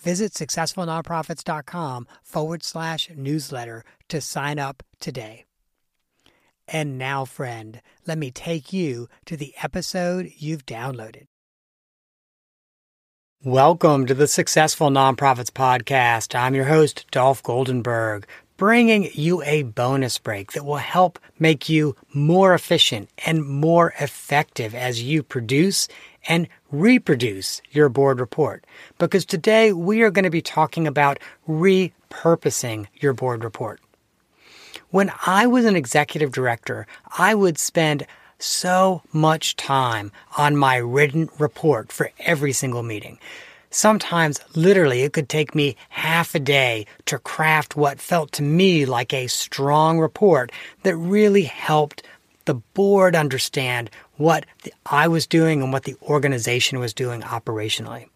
Visit successfulnonprofits.com forward slash newsletter to sign up today. And now, friend, let me take you to the episode you've downloaded. Welcome to the Successful Nonprofits Podcast. I'm your host, Dolph Goldenberg, bringing you a bonus break that will help make you more efficient and more effective as you produce and reproduce your board report. Because today we are going to be talking about repurposing your board report. When I was an executive director, I would spend so much time on my written report for every single meeting. Sometimes, literally, it could take me half a day to craft what felt to me like a strong report that really helped the board understand what I was doing and what the organization was doing operationally.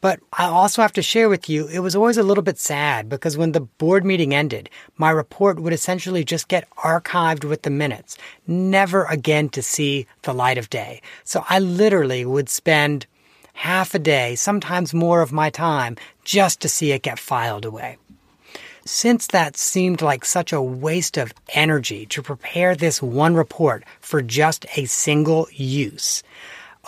But I also have to share with you, it was always a little bit sad because when the board meeting ended, my report would essentially just get archived with the minutes, never again to see the light of day. So I literally would spend half a day, sometimes more of my time, just to see it get filed away. Since that seemed like such a waste of energy to prepare this one report for just a single use,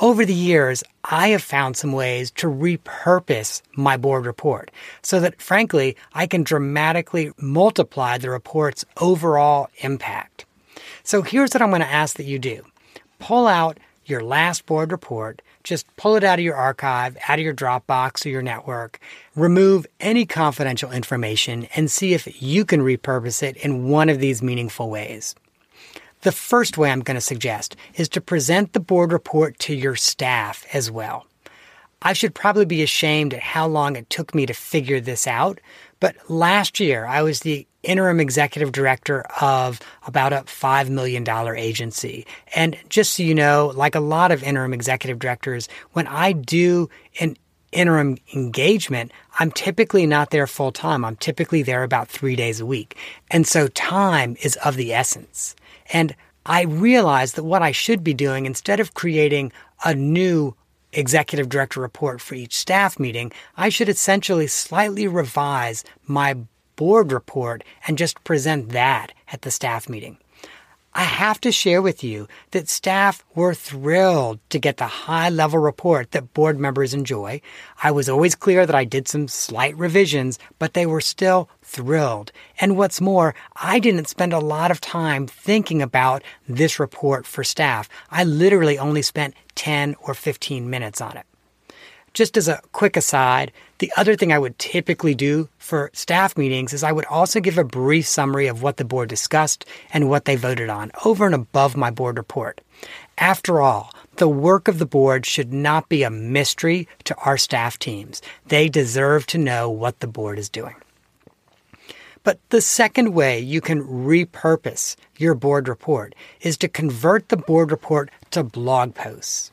over the years, I have found some ways to repurpose my board report so that, frankly, I can dramatically multiply the report's overall impact. So here's what I'm going to ask that you do pull out your last board report just pull it out of your archive, out of your Dropbox or your network, remove any confidential information, and see if you can repurpose it in one of these meaningful ways. The first way I'm going to suggest is to present the board report to your staff as well. I should probably be ashamed at how long it took me to figure this out, but last year I was the interim executive director of about a $5 million agency. And just so you know, like a lot of interim executive directors, when I do an interim engagement, I'm typically not there full time. I'm typically there about three days a week. And so time is of the essence. And I realized that what I should be doing instead of creating a new executive director report for each staff meeting, I should essentially slightly revise my board report and just present that at the staff meeting. I have to share with you that staff were thrilled to get the high level report that board members enjoy. I was always clear that I did some slight revisions, but they were still thrilled. And what's more, I didn't spend a lot of time thinking about this report for staff. I literally only spent 10 or 15 minutes on it. Just as a quick aside, the other thing I would typically do for staff meetings is I would also give a brief summary of what the board discussed and what they voted on over and above my board report. After all, the work of the board should not be a mystery to our staff teams. They deserve to know what the board is doing. But the second way you can repurpose your board report is to convert the board report to blog posts.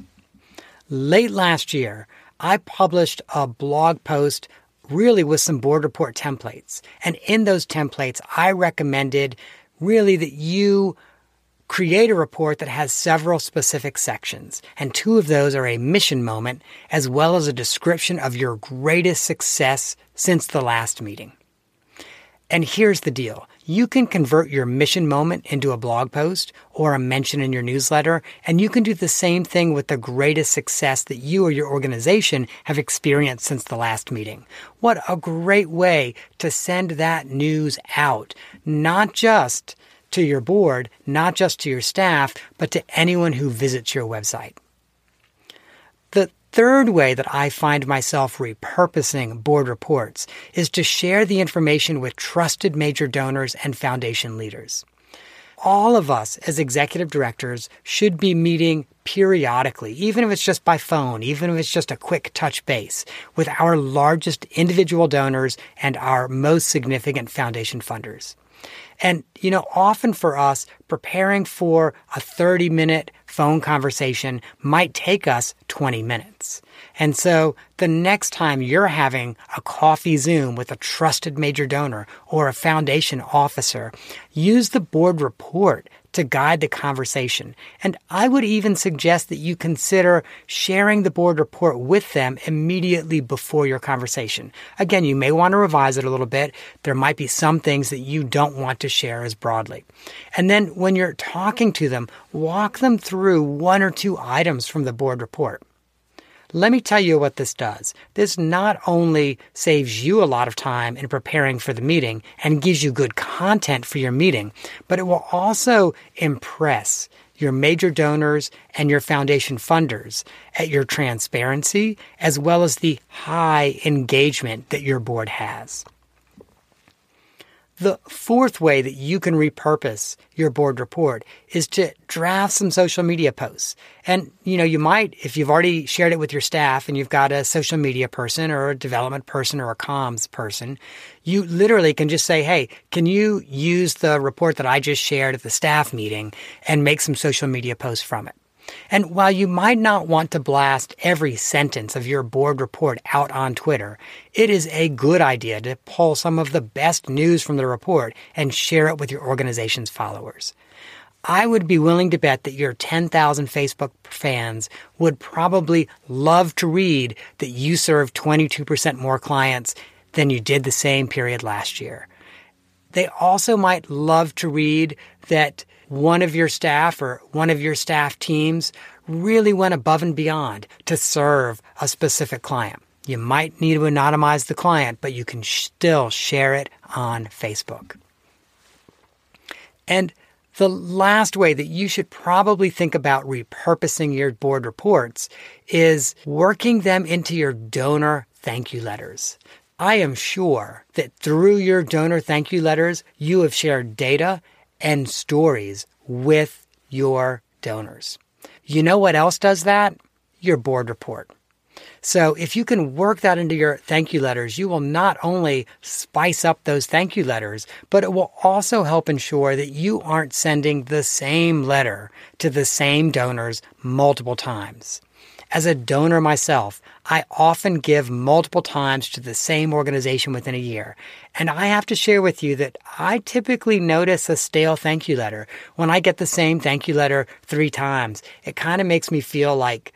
Late last year, I published a blog post really with some board report templates. And in those templates, I recommended really that you create a report that has several specific sections, and two of those are a mission moment as well as a description of your greatest success since the last meeting. And here's the deal. You can convert your mission moment into a blog post or a mention in your newsletter, and you can do the same thing with the greatest success that you or your organization have experienced since the last meeting. What a great way to send that news out, not just to your board, not just to your staff, but to anyone who visits your website. The third way that I find myself repurposing board reports is to share the information with trusted major donors and foundation leaders. All of us as executive directors should be meeting periodically, even if it's just by phone, even if it's just a quick touch base with our largest individual donors and our most significant foundation funders. And, you know, often for us, preparing for a 30 minute phone conversation might take us 20 minutes. And so the next time you're having a coffee Zoom with a trusted major donor or a foundation officer, use the board report to guide the conversation. And I would even suggest that you consider sharing the board report with them immediately before your conversation. Again, you may want to revise it a little bit. There might be some things that you don't want to share as broadly. And then when you're talking to them, walk them through one or two items from the board report. Let me tell you what this does. This not only saves you a lot of time in preparing for the meeting and gives you good content for your meeting, but it will also impress your major donors and your foundation funders at your transparency as well as the high engagement that your board has. The fourth way that you can repurpose your board report is to draft some social media posts. And, you know, you might, if you've already shared it with your staff and you've got a social media person or a development person or a comms person, you literally can just say, Hey, can you use the report that I just shared at the staff meeting and make some social media posts from it? And while you might not want to blast every sentence of your board report out on Twitter, it is a good idea to pull some of the best news from the report and share it with your organization's followers. I would be willing to bet that your 10,000 Facebook fans would probably love to read that you served 22% more clients than you did the same period last year. They also might love to read that one of your staff or one of your staff teams really went above and beyond to serve a specific client. You might need to anonymize the client, but you can still share it on Facebook. And the last way that you should probably think about repurposing your board reports is working them into your donor thank you letters. I am sure that through your donor thank you letters, you have shared data and stories with your donors. You know what else does that? Your board report. So if you can work that into your thank you letters, you will not only spice up those thank you letters, but it will also help ensure that you aren't sending the same letter to the same donors multiple times. As a donor myself, I often give multiple times to the same organization within a year. And I have to share with you that I typically notice a stale thank you letter. When I get the same thank you letter three times, it kind of makes me feel like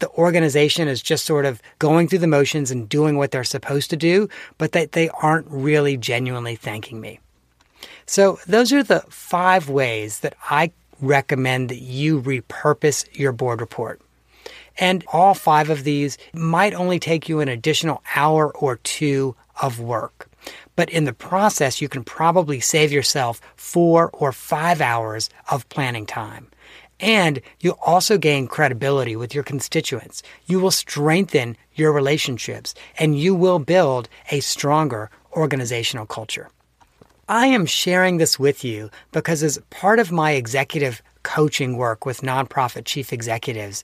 the organization is just sort of going through the motions and doing what they're supposed to do, but that they aren't really genuinely thanking me. So those are the five ways that I recommend that you repurpose your board report. And all five of these might only take you an additional hour or two of work. But in the process, you can probably save yourself four or five hours of planning time. And you'll also gain credibility with your constituents. You will strengthen your relationships and you will build a stronger organizational culture. I am sharing this with you because as part of my executive coaching work with nonprofit chief executives,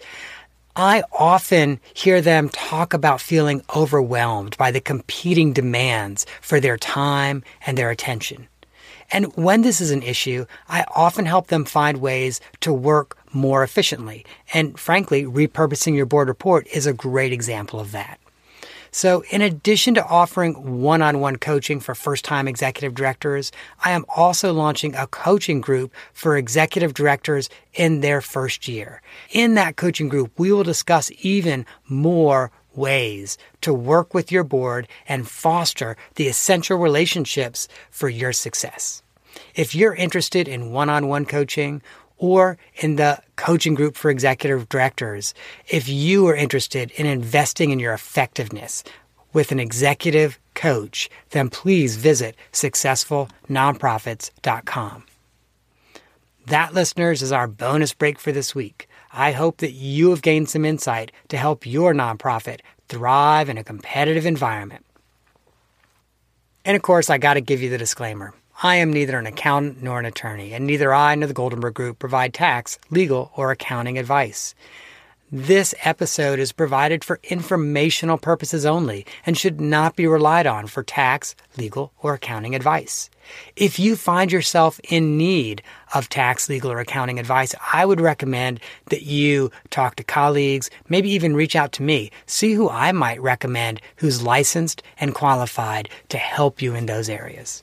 I often hear them talk about feeling overwhelmed by the competing demands for their time and their attention. And when this is an issue, I often help them find ways to work more efficiently. And frankly, repurposing your board report is a great example of that. So, in addition to offering one on one coaching for first time executive directors, I am also launching a coaching group for executive directors in their first year. In that coaching group, we will discuss even more ways to work with your board and foster the essential relationships for your success. If you're interested in one on one coaching or in the coaching group for executive directors, if you are interested in investing in your effectiveness with an executive coach, then please visit successfulnonprofits.com. That, listeners, is our bonus break for this week. I hope that you have gained some insight to help your nonprofit thrive in a competitive environment. And of course, I got to give you the disclaimer. I am neither an accountant nor an attorney, and neither I nor the Goldenberg Group provide tax, legal, or accounting advice. This episode is provided for informational purposes only and should not be relied on for tax, legal, or accounting advice. If you find yourself in need of tax, legal, or accounting advice, I would recommend that you talk to colleagues, maybe even reach out to me, see who I might recommend who's licensed and qualified to help you in those areas.